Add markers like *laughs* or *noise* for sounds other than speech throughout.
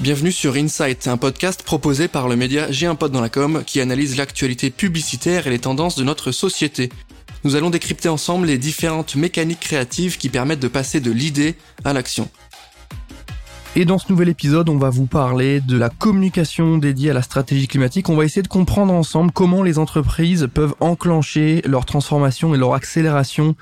Bienvenue sur Insight, un podcast proposé par le média J'ai un pote dans la com qui analyse l'actualité publicitaire et les tendances de notre société. Nous allons décrypter ensemble les différentes mécaniques créatives qui permettent de passer de l'idée à l'action. Et dans ce nouvel épisode, on va vous parler de la communication dédiée à la stratégie climatique. On va essayer de comprendre ensemble comment les entreprises peuvent enclencher leur transformation et leur accélération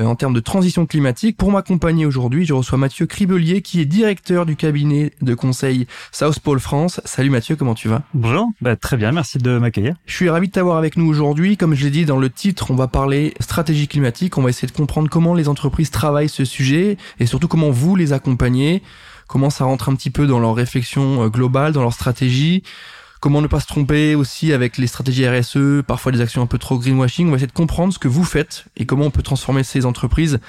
euh, en termes de transition climatique. Pour m'accompagner aujourd'hui, je reçois Mathieu Cribelier qui est directeur du cabinet de conseil South Pole France. Salut Mathieu, comment tu vas? Bonjour, bah, très bien, merci de m'accueillir. Je suis ravi de t'avoir avec nous aujourd'hui. Comme je l'ai dit dans le titre, on va parler stratégie climatique. On va essayer de comprendre comment les entreprises travaillent ce sujet et surtout comment vous les accompagnez comment ça rentre un petit peu dans leur réflexion euh, globale, dans leur stratégie, comment ne pas se tromper aussi avec les stratégies RSE, parfois des actions un peu trop greenwashing. On va essayer de comprendre ce que vous faites et comment on peut transformer ces entreprises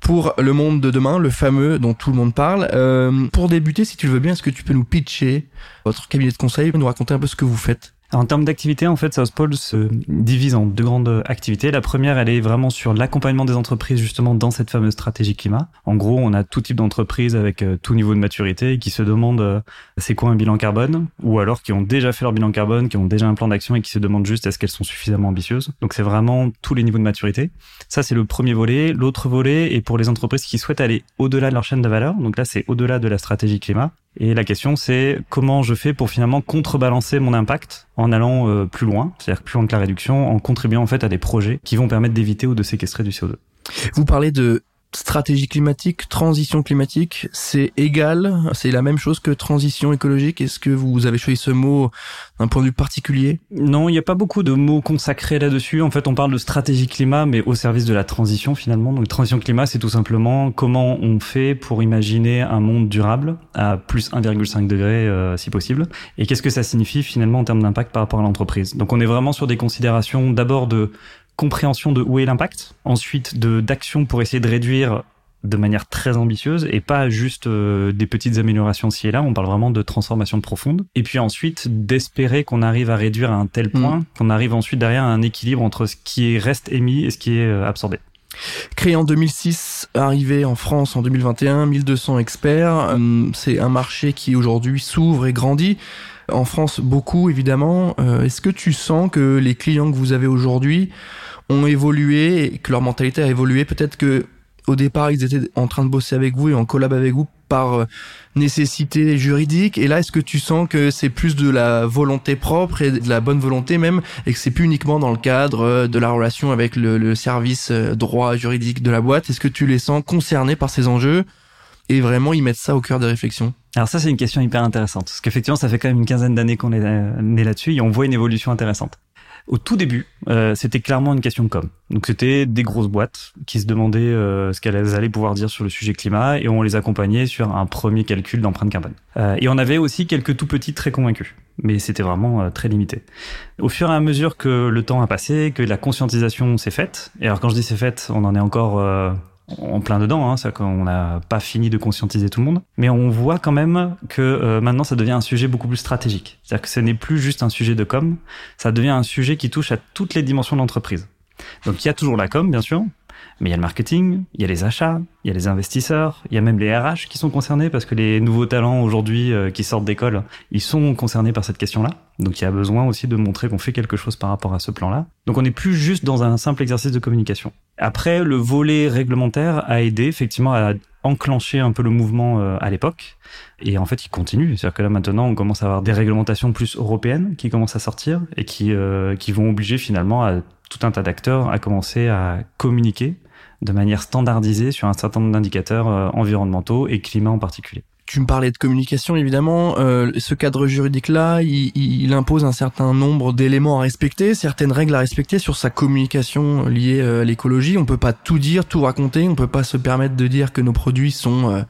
pour le monde de demain, le fameux dont tout le monde parle. Euh, pour débuter, si tu le veux bien, est-ce que tu peux nous pitcher votre cabinet de conseil, nous raconter un peu ce que vous faites? En termes d'activité, en fait, Southpole se divise en deux grandes activités. La première, elle est vraiment sur l'accompagnement des entreprises justement dans cette fameuse stratégie climat. En gros, on a tout type d'entreprises avec euh, tout niveau de maturité qui se demandent euh, c'est quoi un bilan carbone? Ou alors qui ont déjà fait leur bilan carbone, qui ont déjà un plan d'action et qui se demandent juste est-ce qu'elles sont suffisamment ambitieuses? Donc c'est vraiment tous les niveaux de maturité. Ça, c'est le premier volet. L'autre volet est pour les entreprises qui souhaitent aller au-delà de leur chaîne de valeur. Donc là, c'est au-delà de la stratégie climat. Et la question, c'est comment je fais pour finalement contrebalancer mon impact en allant euh, plus loin, c'est-à-dire plus loin que la réduction, en contribuant en fait à des projets qui vont permettre d'éviter ou de séquestrer du CO2. Vous parlez de stratégie climatique, transition climatique, c'est égal, c'est la même chose que transition écologique? Est-ce que vous avez choisi ce mot d'un point de vue particulier? Non, il n'y a pas beaucoup de mots consacrés là-dessus. En fait, on parle de stratégie climat, mais au service de la transition finalement. Donc, transition climat, c'est tout simplement comment on fait pour imaginer un monde durable à plus 1,5 degré euh, si possible. Et qu'est-ce que ça signifie finalement en termes d'impact par rapport à l'entreprise? Donc, on est vraiment sur des considérations d'abord de compréhension de où est l'impact, ensuite de d'action pour essayer de réduire de manière très ambitieuse et pas juste euh, des petites améliorations ci et là, on parle vraiment de transformation profonde. Et puis ensuite d'espérer qu'on arrive à réduire à un tel point mm. qu'on arrive ensuite derrière à un équilibre entre ce qui reste émis et ce qui est euh, absorbé. Créé en 2006, arrivé en France en 2021, 1200 experts. Euh, c'est un marché qui aujourd'hui s'ouvre et grandit. En France, beaucoup évidemment. Est-ce que tu sens que les clients que vous avez aujourd'hui ont évolué et que leur mentalité a évolué. Peut-être que au départ, ils étaient en train de bosser avec vous et en collab avec vous par euh, nécessité juridique. Et là, est-ce que tu sens que c'est plus de la volonté propre et de la bonne volonté même, et que c'est plus uniquement dans le cadre euh, de la relation avec le, service euh, droit juridique de la boîte? Est-ce que tu les sens concernés par ces enjeux et vraiment ils mettent ça au cœur des réflexions? Alors ça c'est une question hyper intéressante parce qu'effectivement ça fait quand même une quinzaine d'années qu'on est là-dessus et on voit une évolution intéressante. Au tout début, euh, c'était clairement une question de com. Donc c'était des grosses boîtes qui se demandaient euh, ce qu'elles allaient pouvoir dire sur le sujet climat et on les accompagnait sur un premier calcul d'empreinte carbone. Euh, et on avait aussi quelques tout petits très convaincus, mais c'était vraiment très limité. Au fur et à mesure que le temps a passé, que la conscientisation s'est faite, et alors quand je dis c'est fait, on en est encore en plein dedans, hein, c'est qu'on n'a pas fini de conscientiser tout le monde, mais on voit quand même que euh, maintenant ça devient un sujet beaucoup plus stratégique. C'est-à-dire que ce n'est plus juste un sujet de com, ça devient un sujet qui touche à toutes les dimensions de l'entreprise. Donc il y a toujours la com, bien sûr, mais il y a le marketing, il y a les achats, il y a les investisseurs, il y a même les RH qui sont concernés parce que les nouveaux talents aujourd'hui euh, qui sortent d'école, ils sont concernés par cette question-là. Donc il y a besoin aussi de montrer qu'on fait quelque chose par rapport à ce plan-là. Donc on n'est plus juste dans un simple exercice de communication. Après, le volet réglementaire a aidé effectivement à enclencher un peu le mouvement euh, à l'époque. Et en fait, il continue. C'est-à-dire que là, maintenant, on commence à avoir des réglementations plus européennes qui commencent à sortir et qui, euh, qui vont obliger finalement à tout un tas d'acteurs à commencer à communiquer de manière standardisée sur un certain nombre d'indicateurs euh, environnementaux et climat en particulier. Tu me parlais de communication évidemment. Euh, ce cadre juridique-là, il, il, impose un certain nombre d'éléments à respecter, certaines règles à respecter sur sa communication liée euh, à l'écologie. On peut pas tout dire, tout raconter. On peut pas se permettre de dire que nos produits sont euh,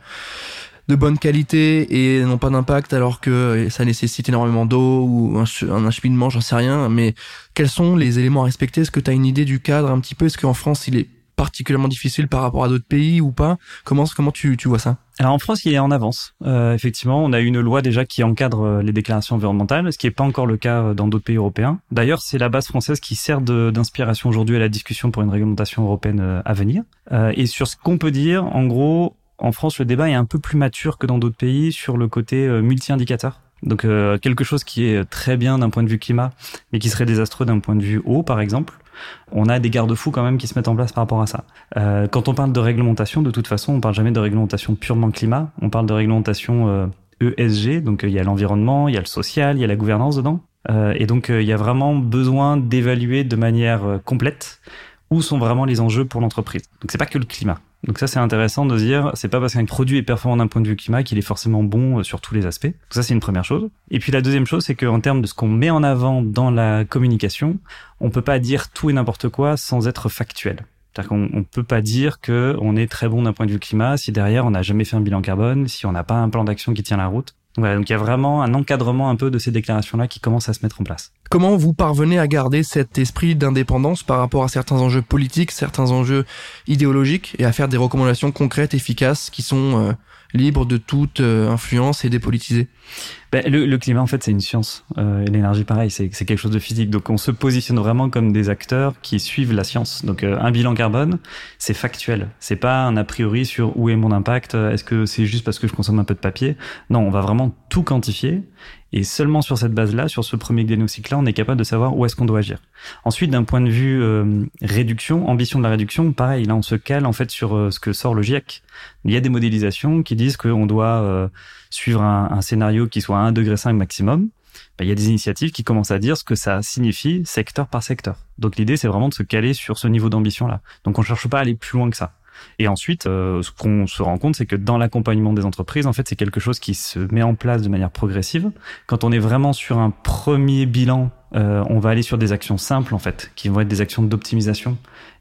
de bonne qualité et n'ont pas d'impact alors que ça nécessite énormément d'eau ou un, un acheminement, j'en sais rien. Mais quels sont les éléments à respecter? Est-ce que tu as une idée du cadre un petit peu? Est-ce qu'en France, il est particulièrement difficile par rapport à d'autres pays ou pas Comment comment tu, vois ça alors en France, il est en avance. Euh, effectivement, on a une loi déjà qui encadre euh, les déclarations environnementales, ce qui n'est pas encore le cas euh, dans d'autres pays européens. D'ailleurs, c'est la base française qui sert d'inspiration aujourd'hui à la discussion pour une réglementation européenne à venir. et sur ce qu'on peut dire, en gros, en France, le débat est un peu plus mature que dans d'autres pays sur le côté euh, multi-indicateur. Donc euh, quelque chose qui est très bien d'un point de vue climat, mais qui serait désastreux d'un point de vue eau, par exemple. On a des garde-fous quand même qui se mettent en place par rapport à ça. Euh, quand on parle de réglementation, de toute façon, on parle jamais de réglementation purement climat. On parle de réglementation ESG, euh, e donc il y a l'environnement, il y a le social, il y a la gouvernance dedans. et donc il y a vraiment besoin d'évaluer de manière complète où sont vraiment les enjeux pour l'entreprise. Donc c'est pas que le climat. Donc ça c'est intéressant de dire c'est pas parce qu'un produit est performant d'un point de vue climat qu'il est forcément bon euh, sur tous les aspects. Donc ça c'est une première chose. Et puis la deuxième chose c'est qu'en termes de ce qu'on met en avant dans la communication, on peut pas dire tout et n'importe quoi sans être factuel. C'est-à-dire qu'on on peut pas dire que on est très bon d'un point de vue climat si derrière on n'a jamais fait un bilan carbone, si on n'a pas un plan d'action qui tient la route. Donc il y a vraiment un encadrement un peu de ces déclarations-là qui commence à se mettre en place. Comment vous parvenez à garder cet esprit d'indépendance par rapport à certains enjeux politiques, certains enjeux idéologiques et à faire des recommandations concrètes, efficaces, qui sont euh, libre de toute euh, influence et dépolitisé ben, le, le, climat, en fait, c'est une science. Euh, l'énergie, pareil, c'est quelque chose de physique. Donc, on se positionne vraiment comme des acteurs qui suivent la science. Donc, euh, un bilan carbone, c'est factuel. C'est pas un a priori sur où est mon impact. Est-ce que c'est juste parce que je consomme un peu de papier? Non, on va vraiment tout quantifier. Et seulement sur cette base-là, sur ce premier diagnostic-là, on est capable de savoir où est-ce qu'on doit agir. Ensuite, d'un point de vue euh, réduction, ambition de la réduction, pareil, là on se cale en fait sur euh, ce que sort le GIEC. Il y a des modélisations qui disent qu'on doit euh, suivre un, scénario qui soit à 1,5 degré maximum. Ben, il y a des initiatives qui commencent à dire ce que ça signifie secteur par secteur. Donc l'idée, c'est vraiment de se caler sur ce niveau d'ambition-là. Donc on cherche pas à aller plus loin que ça. Et ensuite, euh, ce qu'on se rend compte, c'est que dans l'accompagnement des entreprises, en fait, c'est quelque chose qui se met en place de manière progressive. Quand on est vraiment sur un premier bilan, euh, on va aller sur des actions simples, en fait, qui vont être des actions d'optimisation,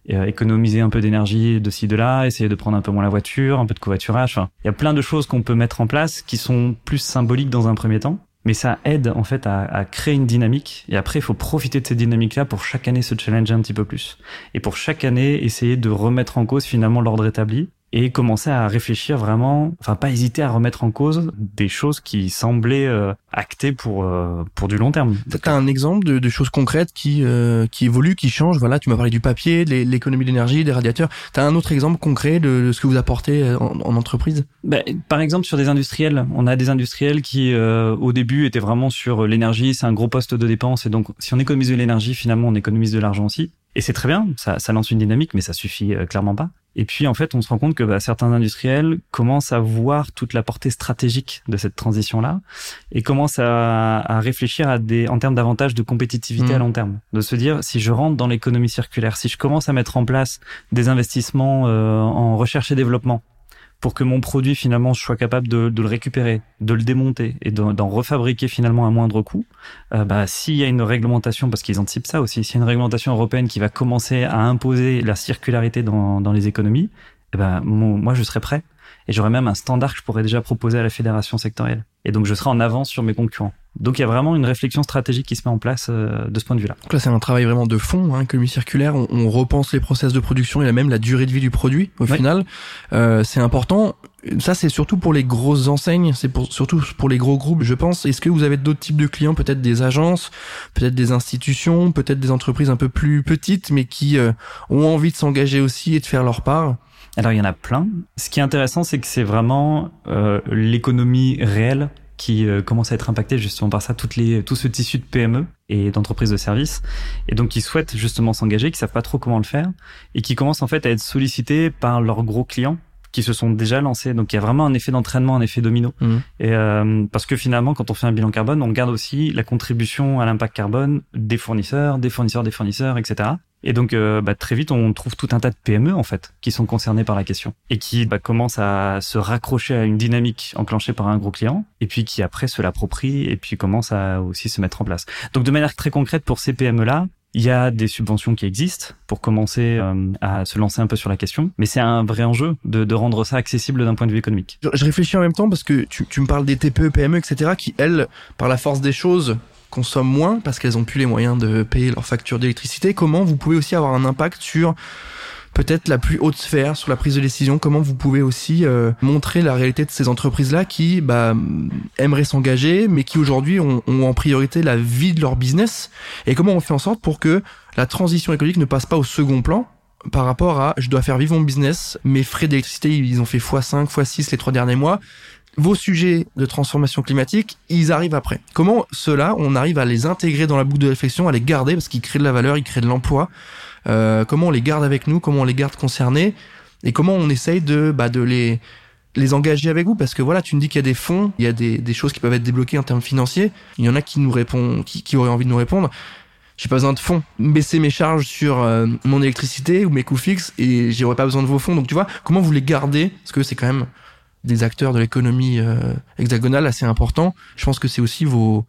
euh, économiser un peu d'énergie de ci, de là, essayer de prendre un peu moins la voiture, un peu de covoiturage. Enfin, il y a plein de choses qu'on peut mettre en place qui sont plus symboliques dans un premier temps mais ça aide en fait à, créer une dynamique. Et après il faut profiter de cette dynamique là pour chaque année se challenger un petit peu plus. Et pour chaque année essayer de remettre en cause finalement l'ordre établi et commencer à réfléchir vraiment, enfin pas hésiter à remettre en cause des choses qui semblaient euh, actées pour euh, pour du long terme. T'as un exemple de, de, choses concrètes qui euh, qui évoluent, qui changent? Voilà, tu m'as parlé du papier, de l'économie d'énergie, des radiateurs. T'as un autre exemple concret de, ce que vous apportez euh, en, en entreprise? Ben, Par exemple, sur des industriels, on a des industriels qui euh, au début étaient vraiment sur l'énergie, c'est un gros poste de dépense et donc si on économise de l'énergie, finalement on économise de l'argent aussi. Et c'est très bien, ça, ça lance une dynamique, mais ça suffit clairement pas. Et puis en fait, on se rend compte que bah, certains industriels commencent à voir toute la portée stratégique de cette transition-là et commencent à, à, réfléchir à des, en termes d'avantages de compétitivité à mmh. long terme. De se dire, si je rentre dans l'économie circulaire, si je commence à mettre en place des investissements euh, en recherche et développement, pour que mon produit finalement je sois capable de, le récupérer, de le démonter et d'en refabriquer finalement à moindre coût, euh, bah, s'il y a une réglementation, parce qu'ils anticipent ça aussi, s'il y a une réglementation européenne qui va commencer à imposer la circularité dans, les économies, eh ben, moi je serai prêt et j'aurai même un standard que je pourrais déjà proposer à la fédération sectorielle. Et donc je serai en avance sur mes concurrents. Donc il y a vraiment une réflexion stratégique qui se met en place euh, de ce point de vue-là. Donc là c'est un travail vraiment de fond, hein, économie circulaire. On, on, repense les process de production et même la durée de vie du produit au final. Euh, c'est important. Ça c'est surtout pour les grosses enseignes, c'est pour, surtout pour les gros groupes, je pense. Est-ce que vous avez d'autres types de clients, peut-être des agences, peut-être des institutions, peut-être des entreprises un peu plus petites, mais qui euh, ont envie de s'engager aussi et de faire leur part? Alors il y en a plein. Ce qui est intéressant, c'est que c'est vraiment euh, l'économie réelle qui euh, commence à être impactée justement par ça, toutes les, tout ce tissu de PME et d'entreprises de services, et donc qui souhaitent justement s'engager, qui savent pas trop comment le faire, et qui commencent en fait à être sollicités par leurs gros clients qui se sont déjà lancés. Donc il y a vraiment un effet d'entraînement, un effet domino. Mmh. Et euh, parce que finalement, quand on fait un bilan carbone, on garde aussi la contribution à l'impact carbone des fournisseurs, des fournisseurs, des fournisseurs, etc. Et donc euh, bah, très vite, on trouve tout un tas de PME en fait qui sont concernés par la question et qui bah, commencent à se raccrocher à une dynamique enclenchée par un gros client et puis qui après se l'approprient et puis commencent à aussi se mettre en place. Donc de manière très concrète pour ces PME là, il y a des subventions qui existent pour commencer euh, à se lancer un peu sur la question, mais c'est un vrai enjeu de, rendre ça accessible d'un point de vue économique. Je, réfléchis en même temps parce que tu, tu me parles des TPE, PME, etc., qui elles, par la force des choses, consomment moins parce qu'elles ont plus les moyens de payer leurs factures d'électricité. Comment vous pouvez aussi avoir un impact sur peut-être la plus haute sphère sur la prise de décision Comment vous pouvez aussi euh, montrer la réalité de ces entreprises-là qui bah, aimeraient s'engager, mais qui aujourd'hui ont, ont, en priorité la vie de leur business? Et comment on fait en sorte pour que la transition écologique ne passe pas au second plan par rapport à je dois faire vivre mon business, mes frais d'électricité ils ont fait x5, x6 les trois derniers mois. Vos sujets de transformation climatique, ils arrivent après. Comment ceux-là, on arrive à les intégrer dans la boucle de réflexion, à les garder parce qu'ils créent de la valeur, ils créent de l'emploi? Euh, comment on les garde avec nous, comment on les garde concernés et comment on essaye de bah, de les les engager avec vous parce que voilà tu me dis qu'il y a des fonds il y a des, des choses qui peuvent être débloquées en termes financiers il y en a qui nous répondent qui, qui auraient envie de nous répondre j'ai pas besoin de fonds. Baisser mes charges sur euh, mon électricité ou mes coûts fixes et j'aurais pas besoin de vos fonds. Donc tu vois, comment vous les gardez? Parce que c'est quand même des acteurs de l'économie euh, hexagonale assez importants. Je pense que c'est aussi vos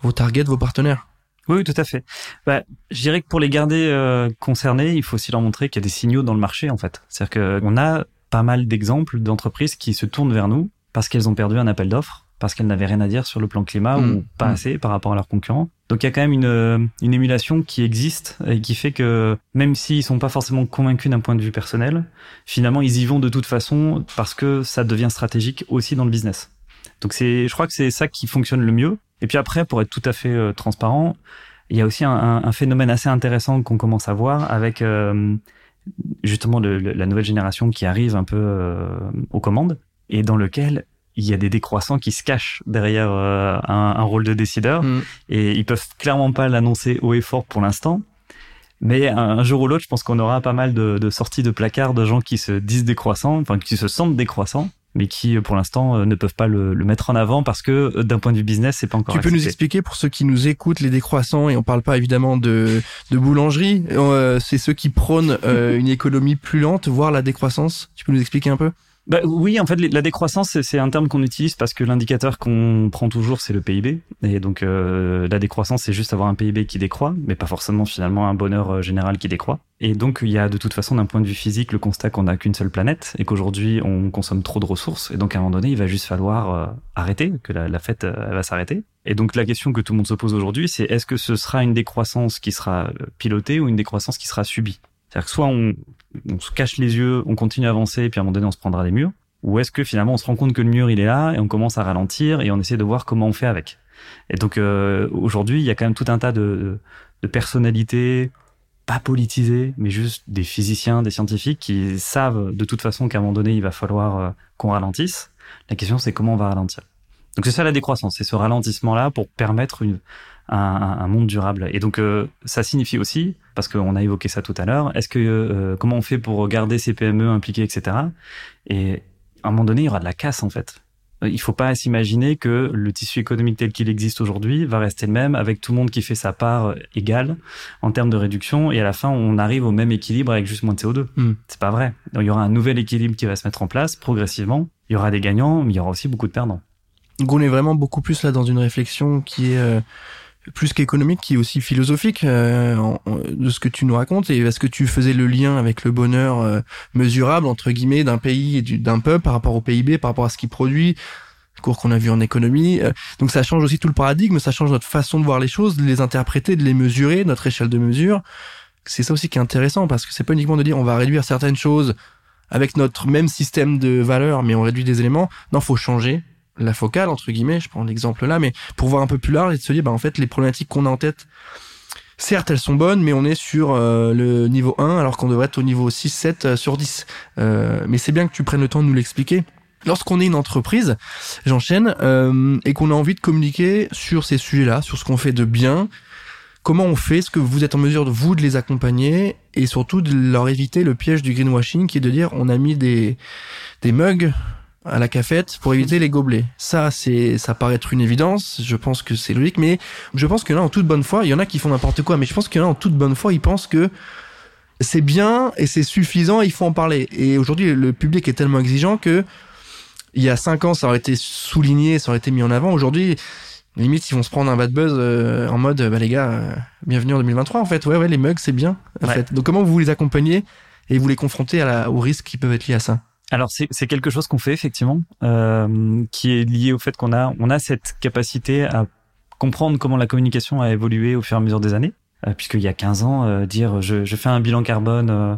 vos targets, vos partenaires. Oui, tout à fait. Bah, je dirais que pour les garder euh, concernés, il faut aussi leur montrer qu'il y a des signaux dans le marché, en fait. C'est-à-dire qu'on a pas mal d'exemples d'entreprises qui se tournent vers nous parce qu'elles ont perdu un appel d'offres parce qu'elles n'avaient rien à dire sur le plan climat ou Mm. pas Mm. assez par rapport à leurs concurrents. Donc il y a quand même une, euh, une émulation qui existe et qui fait que même s'ils sont pas forcément convaincus d'un point de vue personnel, finalement ils y vont de toute façon parce que ça devient stratégique aussi dans le business. Donc c'est, je crois que c'est ça qui fonctionne le mieux. Et puis après, pour être tout à fait euh, transparent, il y a aussi un, un- un phénomène assez intéressant qu'on commence à voir avec euh, justement le- le- la nouvelle génération qui arrive un peu euh, aux commandes et dans lequel il y a des décroissants qui se cachent derrière un, un rôle de décideur Mm. et ils peuvent clairement pas l'annoncer haut et fort pour l'instant. Mais un, un jour ou l'autre, je pense qu'on aura pas mal de, de sorties de placards de gens qui se disent décroissants, enfin qui se sentent décroissants, mais qui euh, pour l'instant euh, ne peuvent pas le, le mettre en avant parce que euh, d'un point de vue business, c'est pas encore. Tu peux nous expliquer pour ceux qui nous écoutent les décroissants et on parle pas évidemment de, de boulangerie, euh, c'est ceux qui prônent euh, *laughs* une économie plus lente, voire la décroissance? Tu peux nous expliquer un peu? Bah, oui, en fait, la décroissance, c'est- un terme qu'on utilise parce que l'indicateur qu'on prend toujours, c'est le PIB. Et donc, euh, la décroissance, c'est juste avoir un PIB qui décroît, mais pas forcément finalement un bonheur euh, général qui décroît. Et donc, il y a de toute façon, d'un point de vue physique, le constat qu'on n'a qu'une seule planète et qu'aujourd'hui, on consomme trop de ressources. Et donc, à un moment donné, il va juste falloir euh, arrêter, que la, fête, elle va s'arrêter. Et donc, la question que tout le monde se pose aujourd'hui, c'est est-ce que ce sera une décroissance qui sera pilotée ou une décroissance qui sera subie? C'est-à-dire que soit on, on se cache les yeux, on continue à avancer, et puis à un moment donné, on se prendra des murs. Ou est-ce que finalement on se rend compte que le mur il est là et on commence à ralentir et on essaie de voir comment on fait avec. Et donc euh, aujourd'hui il y a quand même tout un tas de, de personnalités pas politisées mais juste des physiciens, des scientifiques qui savent de toute façon qu'à un moment donné il va falloir euh, qu'on ralentisse. La question c'est comment on va ralentir. Donc c'est ça la décroissance, c'est ce ralentissement là pour permettre une, un, un- monde durable. Et donc euh, ça signifie aussi, parce qu'on a évoqué ça tout à l'heure, est-ce que euh, comment on fait pour garder ces PME impliquées, etc. Et à un moment donné, il y aura de la casse en fait. Euh, Il faut pas s'imaginer que le tissu économique tel qu'il existe aujourd'hui va rester le même avec tout le monde qui fait sa part euh, égale en termes de réduction et à la fin on arrive au même équilibre avec juste moins de CO2. Mm. C'est pas vrai. Donc, il y aura un nouvel équilibre qui va se mettre en place progressivement. Il y aura des gagnants, mais il y aura aussi beaucoup de perdants. Donc on est vraiment beaucoup plus là dans une réflexion qui est euh, plus qu'économique, qui est aussi philosophique euh, de ce que tu nous racontes. Et est-ce que tu faisais le lien avec le bonheur euh, mesurable entre guillemets d'un pays et du- d'un peuple par rapport au PIB, par rapport à ce qu'il produit cours qu'on a vu en économie. Euh, Donc ça change aussi tout le paradigme, ça change notre façon de voir les choses, de les interpréter, de les mesurer, notre échelle de mesure. C'est ça aussi qui est intéressant parce que c'est pas uniquement de dire on va réduire certaines choses avec notre même système de valeurs, mais on réduit des éléments. Non, faut changer la focale entre guillemets. Je prends l'exemple là, mais pour voir un peu plus large et de se dire, bah en fait, les problématiques qu'on a en tête, certes elles sont bonnes, mais on est sur euh, le niveau 1 alors qu'on devrait être au niveau 6, 7 euh, sur 10. Euh, mais c'est bien que tu prennes le temps de nous l'expliquer. Lorsqu'on est une entreprise, j'enchaîne, euh, et qu'on a envie de communiquer sur ces sujets-là, sur ce qu'on fait de bien, comment on fait, est-ce que vous êtes en mesure de vous de les accompagner et surtout de leur éviter le piège du greenwashing qui est de dire on a mis des des mugs à la cafette pour éviter les gobelets. Ça c'est ça paraît être une évidence, je pense que c'est logique mais je pense qu'il y en toute bonne foi, il y en a qui font n'importe quoi mais je pense qu'il y en toute bonne foi, ils pensent que c'est bien et c'est suffisant, il faut en parler. Et aujourd'hui le public est tellement exigeant que il y a cinq ans ça aurait été souligné, ça aurait été mis en avant. Aujourd'hui limite ils vont se prendre un bad buzz euh, en mode bah les gars euh, bienvenue en 2023 en fait ouais ouais les mugs c'est bien en Ouais. fait donc comment vous les accompagnez et vous les confrontez à la, aux risques qui peuvent être liés à ça? Alors c'est quelque chose qu'on fait effectivement, euh, qui est lié au fait qu'on a on a cette capacité à comprendre comment la communication a évolué au fur et à mesure des années. Euh, Puisqu'il y a 15 ans, euh, dire je, je fais un bilan carbone euh,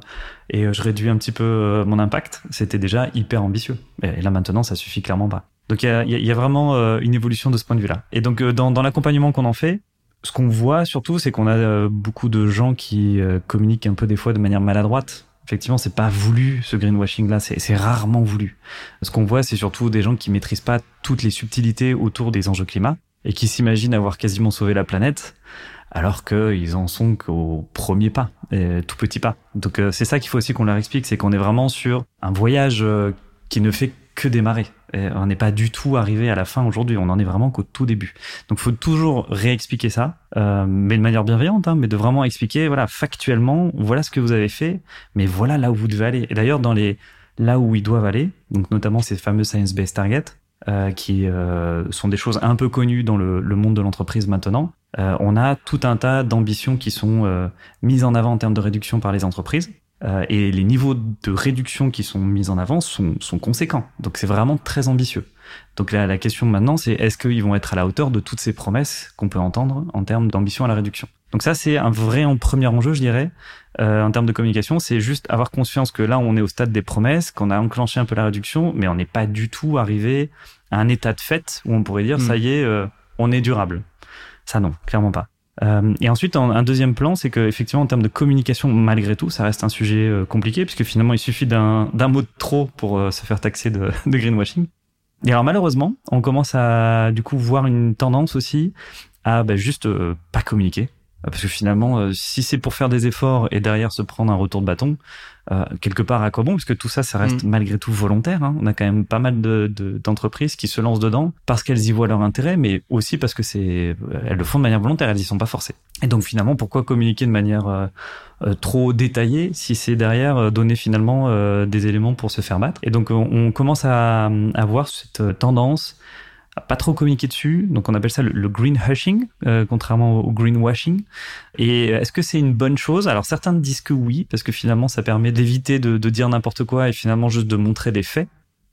et euh, je réduis un petit peu mon impact, c'était déjà hyper ambitieux. Et là maintenant, ça suffit clairement pas. Donc il y a, y a- vraiment une évolution de ce point de vue-là. Et donc dans, dans l'accompagnement qu'on en fait, ce qu'on voit surtout, c'est qu'on a beaucoup de gens qui communiquent un peu des fois de manière maladroite. Effectivement, c'est pas voulu ce greenwashing là, c'est rarement voulu. Ce qu'on voit, c'est surtout des gens qui maîtrisent pas toutes les subtilités autour des enjeux climat et qui s'imaginent avoir quasiment sauvé la planète, alors qu'ils en sont qu'au premier pas, tout petit pas. Donc euh, c'est ça qu'il faut aussi qu'on leur explique, c'est qu'on est vraiment sur un voyage qui ne fait que démarrer. Et on n'est pas du tout arrivé à la fin aujourd'hui. On en est vraiment qu'au tout début. Donc, faut toujours réexpliquer ça, euh, mais de manière bienveillante, hein, mais de vraiment expliquer, voilà, factuellement, voilà ce que vous avez fait, mais voilà là où vous devez aller. Et d'ailleurs, dans les là où ils doivent aller, donc notamment ces fameux science-based targets, euh, qui euh, sont des choses un peu connues dans le, le monde de l'entreprise maintenant. Euh, on a tout un tas d'ambitions qui sont euh, mises en avant en termes de réduction par les entreprises. Euh, et les niveaux de réduction qui sont mis en avant sont, sont conséquents. Donc c'est vraiment très ambitieux. Donc là, la question maintenant, c'est est-ce qu'ils vont être à la hauteur de toutes ces promesses qu'on peut entendre en termes d'ambition à la réduction? Donc ça, c'est un vrai en premier enjeu, je dirais, euh, en termes de communication. C'est juste avoir conscience que là, on est au stade des promesses, qu'on a enclenché un peu la réduction, mais on n'est pas du tout arrivé à un état de fait où on pourrait dire, hmm. ça y est, euh, on est durable. Ça non, clairement pas. Euh, et ensuite, un deuxième plan, c'est qu'effectivement, en termes de communication, malgré tout, ça reste un sujet euh, compliqué, puisque finalement, il suffit d'un mot de trop pour euh, se faire taxer *laughs* de, greenwashing. Et alors, malheureusement, on commence à, du coup, voir une tendance aussi à bah, juste pas communiquer. Parce que finalement, si c'est pour faire des efforts et derrière se prendre un retour de bâton, euh, quelque part à quoi bon? Parce que tout ça, ça reste mm. malgré tout volontaire. Hein. On a quand même pas mal de, d'entreprises qui se lancent dedans parce qu'elles y voient leur intérêt, mais aussi parce que c'est elles le font de manière volontaire, elles y sont pas forcées. Et donc finalement, pourquoi communiquer de manière euh, euh, trop détaillée si c'est derrière donner finalement des éléments pour se faire battre? Et donc on, on commence à, à voir cette tendance pas trop communiquer dessus. Donc on appelle ça le, green hushing, euh, contrairement au greenwashing. Et est-ce que c'est une bonne chose? Alors certains disent que oui, parce que finalement ça permet d'éviter de, de, dire n'importe quoi et finalement juste de montrer des faits.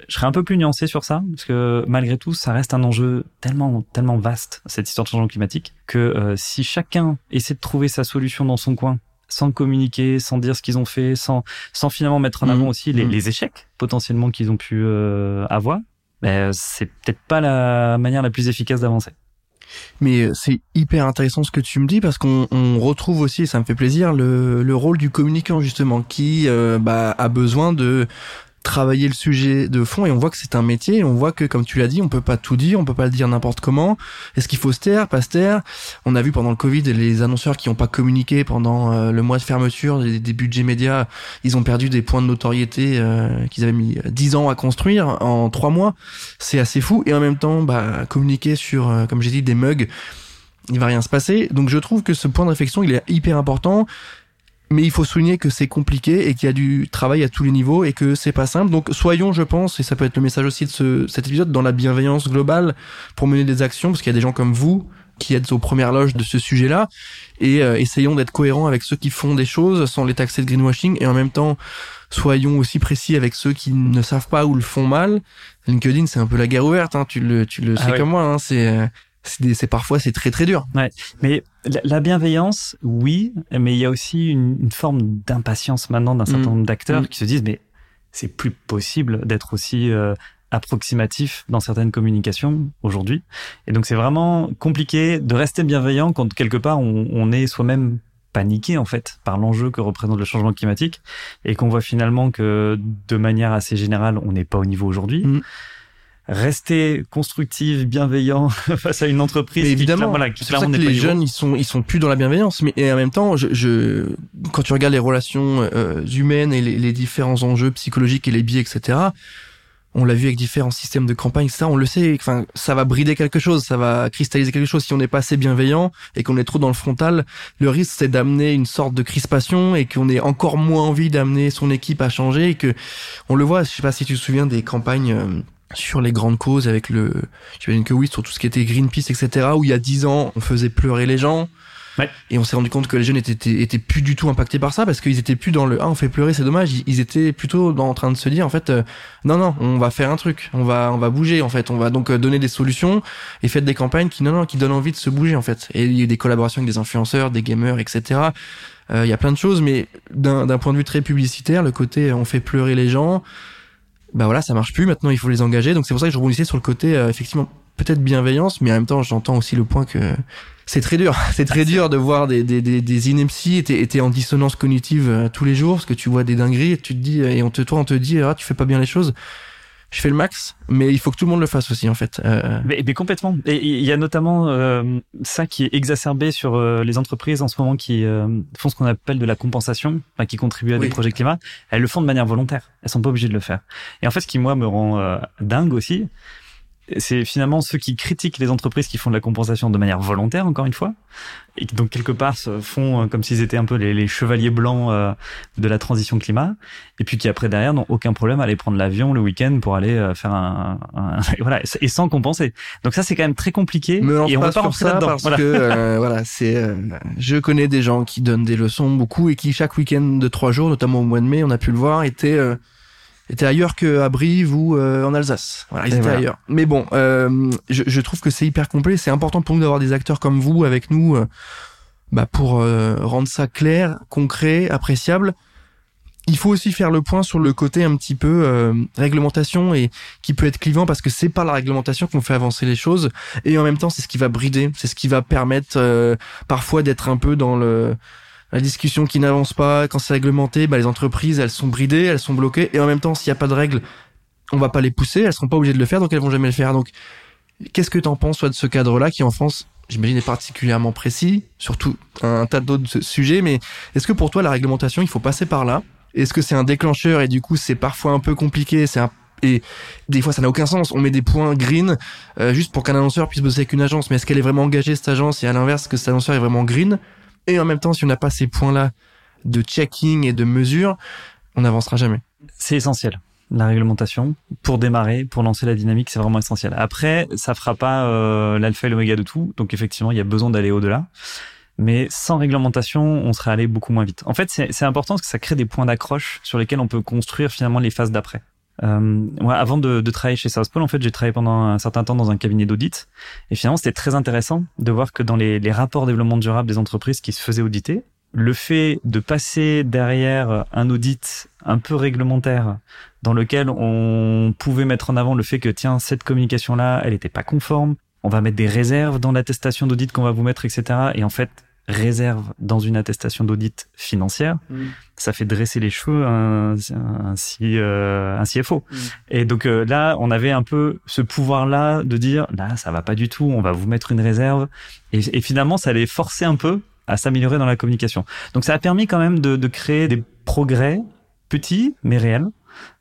Je serais un peu plus nuancé sur ça, parce que malgré tout, ça reste un enjeu tellement, tellement vaste, cette histoire de changement climatique, que euh, si chacun essaie de trouver sa solution dans son coin, sans communiquer, sans dire ce qu'ils ont fait, sans, sans finalement mettre en mmh. avant aussi les, mmh. les échecs potentiellement qu'ils ont pu euh, avoir, ben, c'est peut-être pas la manière la plus efficace d'avancer. Mais euh, c'est hyper intéressant ce que tu me dis parce qu'on retrouve aussi, et ça me fait plaisir, le, le rôle du communicant justement qui euh, bah, a besoin de travailler le sujet de fond et on voit que c'est un métier. On voit que comme tu l'as dit on peut pas tout dire on peut pas le dire n'importe comment. Est-ce qu'il faut se taire pas se taire? On a vu pendant le covid les annonceurs qui ont pas communiqué pendant euh, le mois de fermeture des, budgets médias ils ont perdu des points de notoriété euh, qu'ils avaient mis 10 ans à construire en 3 mois. C'est assez fou. Et en même temps bah communiquer sur euh, comme j'ai dit des mugs il va rien se passer. Donc je trouve que ce point de réflexion il est hyper important mais il faut souligner que c'est compliqué et qu'il y a du travail à tous les niveaux et que c'est pas simple. Donc soyons, je pense, et ça peut être le message aussi de ce, cet épisode, dans la bienveillance globale pour mener des actions, parce qu'il y a des gens comme vous qui êtes aux premières loges de ce sujet-là, et euh, essayons d'être cohérents avec ceux qui font des choses sans les taxer de greenwashing, et en même temps, soyons aussi précis avec ceux qui ne savent pas ou le font mal. LinkedIn, c'est un peu la guerre ouverte, hein, tu le, tu le ah sais comme moi, hein, c'est euh, c'est parfois c'est très très dur. Ouais, mais la bienveillance, oui, mais il y a aussi une, forme d'impatience maintenant d'un certain mm. nombre d'acteurs mm. qui se disent mais c'est plus possible d'être aussi euh, approximatif dans certaines communications aujourd'hui. Et donc c'est vraiment compliqué de rester bienveillant quand quelque part on, on est soi-même paniqué en fait par l'enjeu que représente le changement climatique et qu'on voit finalement que de manière assez générale on n'est pas au niveau aujourd'hui. Mm rester constructif, bienveillant *laughs* face à une entreprise. Mais évidemment, voilà, c'est pour ça que les jeunes ils sont ils sont plus dans la bienveillance, mais et en même temps, je, je quand tu regardes les relations euh, humaines et les, les, différents enjeux psychologiques et les biais, etc. On l'a vu avec différents systèmes de campagne, ça, on le sait. Enfin, ça va brider quelque chose, ça va cristalliser quelque chose. Si on n'est pas assez bienveillant et qu'on est trop dans le frontal, le risque c'est d'amener une sorte de crispation et qu'on ait encore moins envie d'amener son équipe à changer. Et que on le voit. Je sais pas si tu te souviens des campagnes. Euh, sur les grandes causes avec le, j'imagine que oui, sur tout ce qui était Greenpeace, etc., où il y a dix ans, on faisait pleurer les gens. Ouais. Et on s'est rendu compte que les jeunes étaient, étaient, plus du tout impactés par ça parce qu'ils étaient plus dans le ah on fait pleurer c'est dommage ils, étaient plutôt dans, en train de se dire en fait euh, non non on va faire un truc on va on va bouger en fait on va donc euh, donner des solutions et faire des campagnes qui non non qui donnent envie de se bouger en fait et il y a eu des collaborations avec des influenceurs des gamers etc euh, il y a plein de choses mais d'un point de vue très publicitaire le côté on fait pleurer les gens bah voilà, ça marche plus. Maintenant, il faut les engager. Donc c'est pour ça que je rebondissais sur le côté euh, effectivement peut-être bienveillance, mais en même temps, j'entends aussi le point que c'est très dur. *laughs* C'est très dur de voir des, des, des, des inepties et t'es en dissonance cognitive euh, tous les jours parce que tu vois des dingueries et tu te dis, et on te, toi, on te dit, ah, tu fais pas bien les choses je fais le max, mais il faut que tout le monde le fasse aussi en fait. Euh... Mais, mais, complètement. Et il y a notamment euh, ça qui est exacerbé sur euh, les entreprises en ce moment qui euh, font ce qu'on appelle de la compensation, enfin, qui contribuent à des projets climat. Elles le font de manière volontaire. Elles sont pas obligées de le faire. Et en fait, ce qui moi me rend euh, dingue aussi, c'est finalement ceux qui critiquent les entreprises qui font de la compensation de manière volontaire, encore une fois, et qui donc quelque part se font euh, comme s'ils étaient un peu les, chevaliers blancs euh, de la transition climat, et puis qui après derrière n'ont aucun problème à aller prendre l'avion le week-end pour aller euh, faire un, *laughs* voilà et sans compenser. Donc ça c'est quand même très compliqué. Me et on va pas rentrer ça parce que voilà c'est je connais des gens qui donnent des leçons beaucoup et qui chaque week-end de trois jours, notamment au mois de mai, on a pu le voir, étaient étaient ailleurs qu'à Brive ou euh, en Alsace. Voilà, ils étaient ailleurs. Mais bon, euh, je, je, trouve que c'est hyper complet. C'est important pour nous d'avoir des acteurs comme vous avec nous euh, bah, pour euh, rendre ça clair, concret, appréciable. Il faut aussi faire le point sur le côté un petit peu euh, réglementation et qui peut être clivant parce que c'est pas la réglementation qu'on fait avancer les choses et en même temps c'est ce qui va brider, c'est ce qui va permettre parfois d'être un peu dans le la discussion qui n'avance pas, quand c'est réglementé, bah, les entreprises, elles sont bridées, elles sont bloquées, et en même temps, s'il n'y a pas de règles, on va pas les pousser, elles seront pas obligées de le faire, donc elles vont jamais le faire. Donc, qu'est-ce que t'en penses, toi, de ce cadre-là, qui en France, j'imagine, est particulièrement précis, surtout un tas d'autres sujets, mais est-ce que pour toi, la réglementation, il faut passer par là? Est-ce que c'est un déclencheur et du coup, c'est parfois un peu compliqué, c'est et des fois ça n'a aucun sens. On met des points green euh, juste pour qu'un annonceur puisse bosser avec une agence. Mais est-ce qu'elle est vraiment engagée cette agence et à l'inverse que cet annonceur est vraiment green? Et en même temps, si on n'a pas ces points-là de checking et de mesure, on n'avancera jamais. C'est essentiel. La réglementation pour démarrer, pour lancer la dynamique, c'est vraiment essentiel. Après, ça fera pas euh, l'alpha et l'oméga de tout, donc effectivement, il y a besoin d'aller au-delà. Mais sans réglementation, on serait allé beaucoup moins vite. En fait, c'est important parce que ça crée des points d'accroche sur lesquels on peut construire finalement les phases d'après. Euh, moi, avant de, de, travailler chez Southpole, en fait, j'ai travaillé pendant un certain temps dans un cabinet d'audit. Et finalement, c'était très intéressant de voir que dans les, les rapports développement durable des entreprises qui se faisaient auditer, le fait de passer derrière un audit un peu réglementaire dans lequel on pouvait mettre en avant le fait que tiens cette communication là elle n'était pas conforme on va mettre des réserves dans l'attestation d'audit qu'on va vous mettre etc et en fait réserve dans une attestation d'audit financière, mm. ça fait dresser les cheveux un, un, euh, un CFO. Mm. Et donc euh, là, on avait un peu ce pouvoir-là de dire, là, ça va pas du tout, on va vous mettre une réserve. Et, et finalement, ça les forçait un peu à s'améliorer dans la communication. Donc ça a permis quand même de, de créer des progrès petits, mais réels.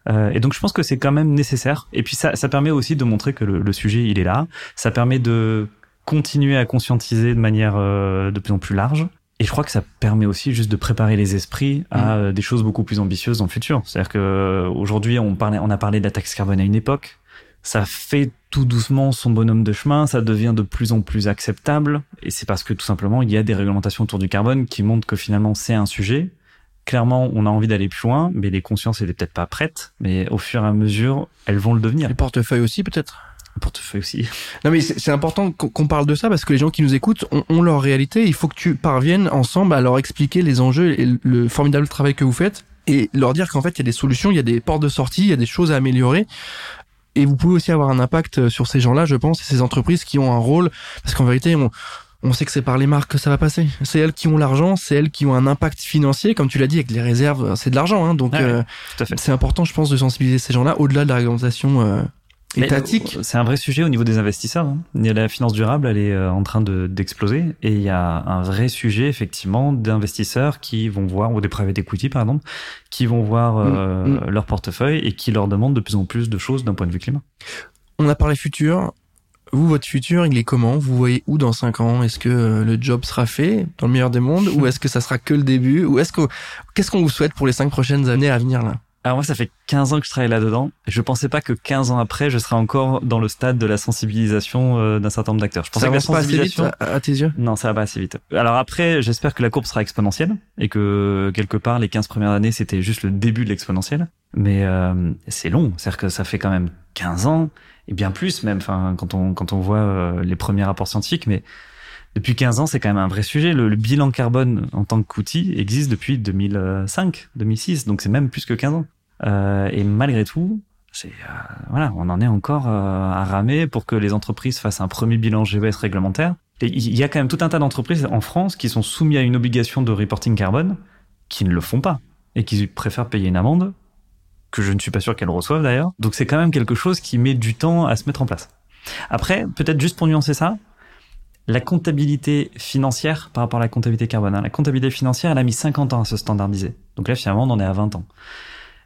Euh, et donc je pense que c'est quand même nécessaire. Et puis ça, ça permet aussi de montrer que le, le sujet, il est là. Ça permet de continuer à conscientiser de manière euh, de plus en plus large. Et je crois que ça permet aussi juste de préparer les esprits à mm. euh, des choses beaucoup plus ambitieuses dans le futur. C'est-à-dire que euh, aujourd'hui, on parlait, on a parlé de la taxe carbone à une époque. Ça fait tout doucement son bonhomme de chemin. Ça devient de plus en plus acceptable. Et c'est parce que tout simplement, il y a des réglementations autour du carbone qui montrent que finalement, c'est un sujet. Clairement, on a envie d'aller plus loin, mais les consciences étaient peut-être pas prêtes. Mais au fur et à mesure, elles vont le devenir. Les portefeuilles aussi, peut-être? Portefeuille aussi. Non mais c'est important qu'on parle de ça parce que les gens qui nous écoutent ont, leur réalité. Il faut que tu parviennes ensemble à leur expliquer les enjeux et le formidable travail que vous faites et leur dire qu'en fait il y a des solutions, il y a des portes de sortie, il y a des choses à améliorer. Et vous pouvez aussi avoir un impact sur ces gens-là, je pense, et ces entreprises qui ont un rôle, parce qu'en vérité, on, on sait que c'est par les marques que ça va passer. C'est elles qui ont l'argent, c'est elles qui ont un impact financier, comme tu l'as dit, avec les réserves, c'est de l'argent. Hein, donc euh, c'est important, je pense, de sensibiliser ces gens-là au-delà de la réglementation euh, étatique. C'est un vrai sujet au niveau des investisseurs. Hein. La finance durable, elle est euh, en train d'exploser et il y a un vrai sujet effectivement d'investisseurs qui vont voir ou des private equity par exemple, qui vont voir euh, mm, mm. leur portefeuille et qui leur demandent de plus en plus de choses d'un point de vue climat. On a parlé futur. Vous, votre futur, il est comment? Vous voyez où dans 5 ans? Est-ce que euh, le job sera fait dans le meilleur des mondes? Ou *laughs* est-ce que ça sera que le début? Ou est-ce que qu'est-ce qu'on vous souhaite pour les 5 prochaines années à venir là? Alors moi, ça fait 15 ans que je travaille là-dedans. Je pensais pas que 15 ans après, je serais encore dans le stade de la sensibilisation euh, d'un certain nombre d'acteurs. Je pensais ça que la sensibilisation pas assez vite à, tes yeux? Non, ça va pas assez vite. Alors après, j'espère que la courbe sera exponentielle et que quelque part les 15 premières années, c'était juste le début de l'exponentielle. Mais euh, c'est long, c'est-à-dire que ça fait quand même 15 ans et bien plus même. Enfin, quand on quand on voit euh, les premiers rapports scientifiques, mais depuis 15 ans, c'est quand même un vrai sujet. Le, le bilan carbone en tant qu'outil existe depuis 2005, 2006, donc c'est même plus que 15 ans. Euh, et malgré tout, c'est euh, voilà, on en est encore euh, à ramer pour que les entreprises fassent un premier bilan GES réglementaire. il y a quand même tout un tas d'entreprises en France qui sont soumises à une obligation de reporting carbone, qui ne le font pas et qui préfèrent payer une amende que je ne suis pas sûr qu'elles reçoivent d'ailleurs. Donc c'est quand même quelque chose qui met du temps à se mettre en place. Après, peut-être juste pour nuancer ça, la comptabilité financière par rapport à la comptabilité carbone. Hein. La comptabilité financière, elle a mis 50 ans à se standardiser. Donc là, finalement, on en est à 20 ans.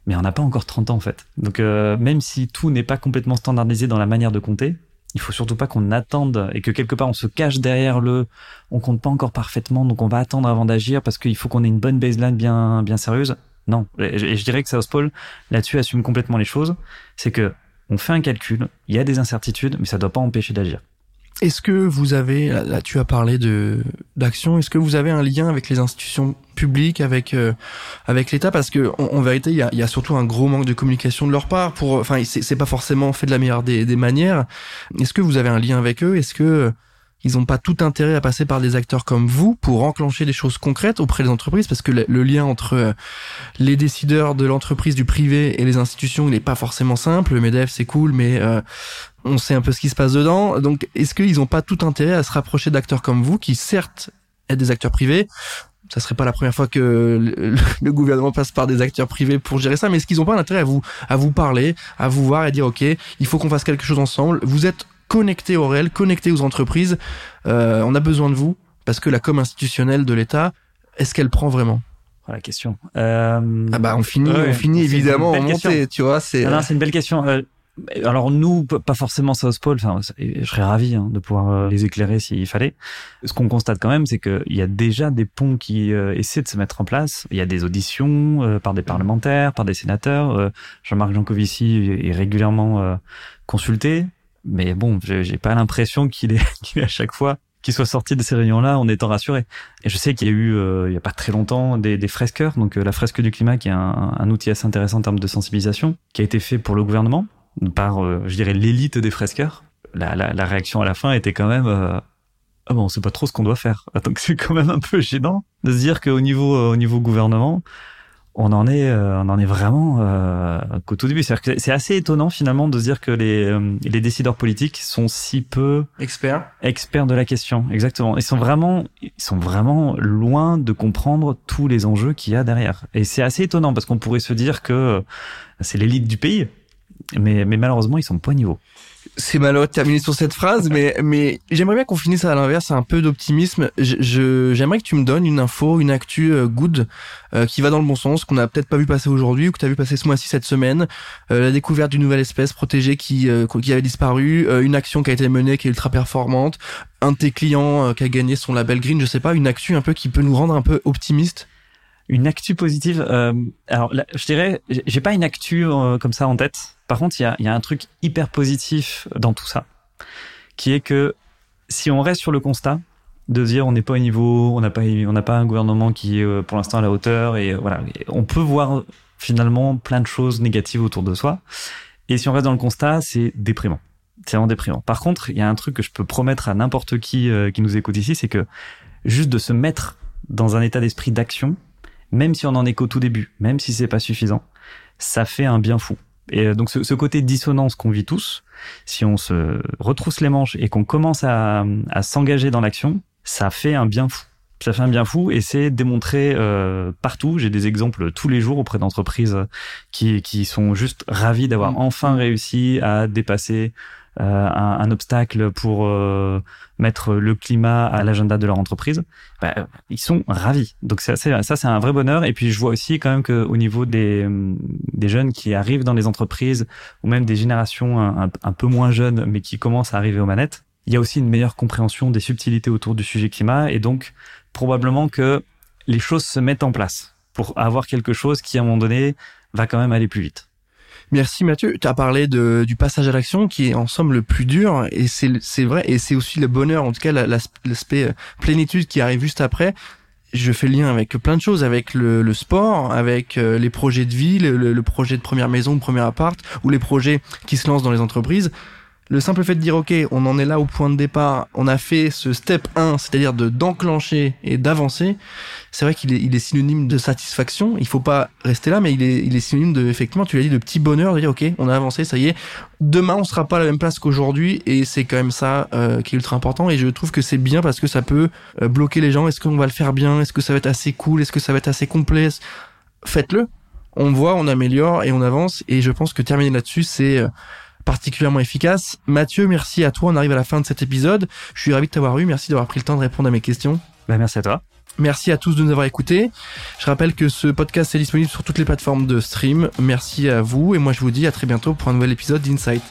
Mais on n'a pas encore 30 ans, en fait. Donc euh, même si tout n'est pas complètement standardisé dans la manière de compter, il faut surtout pas qu'on attende et que quelque part on se cache derrière le on compte pas encore parfaitement donc on va attendre avant d'agir parce qu'il faut qu'on ait une bonne baseline bien bien sérieuse. Non, et je, dirais que Southpole là-dessus assume complètement les choses, c'est que on fait un calcul, il y a des incertitudes mais ça doit pas empêcher d'agir. Est-ce que vous avez, là tu as parlé de d'action, est-ce que vous avez un lien avec les institutions publiques, avec euh, avec l'État? Parce que en, vérité, il y a, y a, surtout un gros manque de communication de leur part. Pour, enfin, c'est pas forcément fait de la meilleure des, des manières. Est-ce que vous avez un lien avec eux? Est-ce que ils n'ont pas tout intérêt à passer par des acteurs comme vous pour enclencher des choses concrètes auprès des entreprises parce que le, lien entre euh, les décideurs de l'entreprise, du privé et les institutions, il n'est pas forcément simple. Le MEDEF, c'est cool, mais euh, on sait un peu ce qui se passe dedans. Donc, est-ce qu'ils n'ont pas tout intérêt à se rapprocher d'acteurs comme vous qui, certes, êtes des acteurs privés? Ça serait pas la première fois que le, gouvernement passe par des acteurs privés pour gérer ça, mais est-ce qu'ils n'ont pas intérêt à vous, à vous parler, à vous voir et dire, OK, il faut qu'on fasse quelque chose ensemble? Vous êtes connecté au réel, connecté aux entreprises. Euh, on a besoin de vous parce que la com institutionnelle de l'État, est-ce qu'elle prend vraiment? La question. Euh... Ah bah on finit, on finit évidemment en montée, tu vois. C'est. c'est une belle question. Euh, alors nous, pas forcément South Pole. Enfin, je serais ravi hein, de pouvoir euh, les éclairer s'il fallait. Ce qu'on constate quand même, c'est qu'il y a déjà des ponts qui essaient de se mettre en place. Il y a des auditions par des parlementaires, par des sénateurs. Jean-Marc Jancovici est régulièrement consulté mais bon, j'ai pas l'impression qu'il est, est *laughs* à chaque fois qu'il soit sorti de ces réunions-là en étant rassuré. Et je sais qu'il y a eu, euh, il y a pas très longtemps, des, des fresqueurs, donc euh, la fresque du climat, qui est un, un, outil assez intéressant en termes de sensibilisation, qui a été fait pour le gouvernement par, euh, je dirais, l'élite des fresqueurs. La, la, la, réaction à la fin était quand même, ah bon, on sait pas trop ce qu'on doit faire. *laughs* Donc c'est quand même un peu gênant de se dire qu'au niveau, au niveau gouvernement, on en est, euh, on en est vraiment euh, qu'au tout début. C'est-à-dire que c'est assez étonnant finalement de se dire que les, euh, les décideurs politiques sont si peu experts, experts de la question. Exactement. Ils sont vraiment, ils sont vraiment loin de comprendre tous les enjeux qu'il y a derrière. Et c'est assez étonnant parce qu'on pourrait se dire que c'est l'élite du pays, mais, mais malheureusement ils sont pas au niveau c'est malheureux de terminer sur cette phrase, mais, *laughs* mais j'aimerais bien qu'on finisse à l'inverse, un peu d'optimisme. Je, j'aimerais que tu me donnes une info, une actu euh, good euh, qui va dans le bon sens, qu'on n'a peut-être pas vu passer aujourd'hui ou que tu as vu passer ce mois-ci, cette semaine. Euh, la découverte d'une nouvelle espèce protégée qui, qui avait disparu, une action qui a été menée qui est ultra performante, un de tes clients qui a gagné son label green, je sais pas, une actu un peu qui peut nous rendre un peu optimiste? Une actu positive. alors, je dirais, j'ai pas une actu comme ça en tête. Par contre, il y a, un truc hyper positif dans tout ça, qui est que si on reste sur le constat de dire on n'est pas au niveau, on n'a pas, on n'a pas un gouvernement qui est euh, pour l'instant à la hauteur et euh, voilà, on peut voir finalement plein de choses négatives autour de soi. Et si on reste dans le constat, c'est déprimant. C'est vraiment déprimant. Par contre, il y a un truc que je peux promettre à n'importe qui euh, qui nous écoute ici, c'est que juste de se mettre dans un état d'esprit d'action, même si on en est qu'au tout début, même si c'est pas suffisant, ça fait un bien fou. Et euh, donc ce, ce côté dissonance qu'on vit tous, si on se retrousse les manches et qu'on commence à, à s'engager dans l'action, ça fait un bien fou. Ça fait un bien fou et c'est démontré euh, partout. J'ai des exemples tous les jours auprès d'entreprises qui, qui sont juste ravis d'avoir mmh. enfin réussi à dépasser un, un, obstacle pour euh, mettre le climat à l'agenda de leur entreprise, bah, ils sont ravis. Donc ça, c'est un vrai bonheur. Et puis je vois aussi quand même qu'au niveau des, des jeunes qui arrivent dans les entreprises, ou même des générations un, un, peu moins jeunes, mais qui commencent à arriver aux manettes, il y a aussi une meilleure compréhension des subtilités autour du sujet climat. Et donc probablement que les choses se mettent en place pour avoir quelque chose qui, à un moment donné, va quand même aller plus vite. Merci Mathieu. Tu as parlé de, du passage à l'action qui est en somme le plus dur et c'est vrai et c'est aussi le bonheur, en tout cas l'aspect euh, plénitude qui arrive juste après. Je fais lien avec plein de choses, avec le, le sport, avec euh, les projets de vie, le, le, projet de première maison, de premier appart, ou les projets qui se lancent dans les entreprises. Le simple fait de dire ok, on en est là au point de départ, on a fait ce step 1, c'est-à-dire de d'enclencher et d'avancer, c'est vrai qu'il est, il est synonyme de satisfaction. Il faut pas rester là, mais il est, il est synonyme de, effectivement, tu l'as dit, de petit bonheur, de dire ok, on a avancé, ça y est. Demain, on sera pas à la même place qu'aujourd'hui, et c'est quand même ça euh, qui est ultra important. Et je trouve que c'est bien parce que ça peut euh, bloquer les gens. Est-ce qu'on va le faire bien? Est-ce que ça va être assez cool? Est-ce que ça va être assez complet? Faites-le. On voit, on améliore et on avance. Et je pense que terminer là-dessus, c'est euh, particulièrement efficace. Mathieu, merci à toi. On arrive à la fin de cet épisode. Je suis ravi de t'avoir eu. Merci d'avoir pris le temps de répondre à mes questions. Bah, merci à toi. Merci à tous de nous avoir écoutés. Je rappelle que ce podcast est disponible sur toutes les plateformes de stream. Merci à vous et moi je vous dis à très bientôt pour un nouvel épisode d'Insight.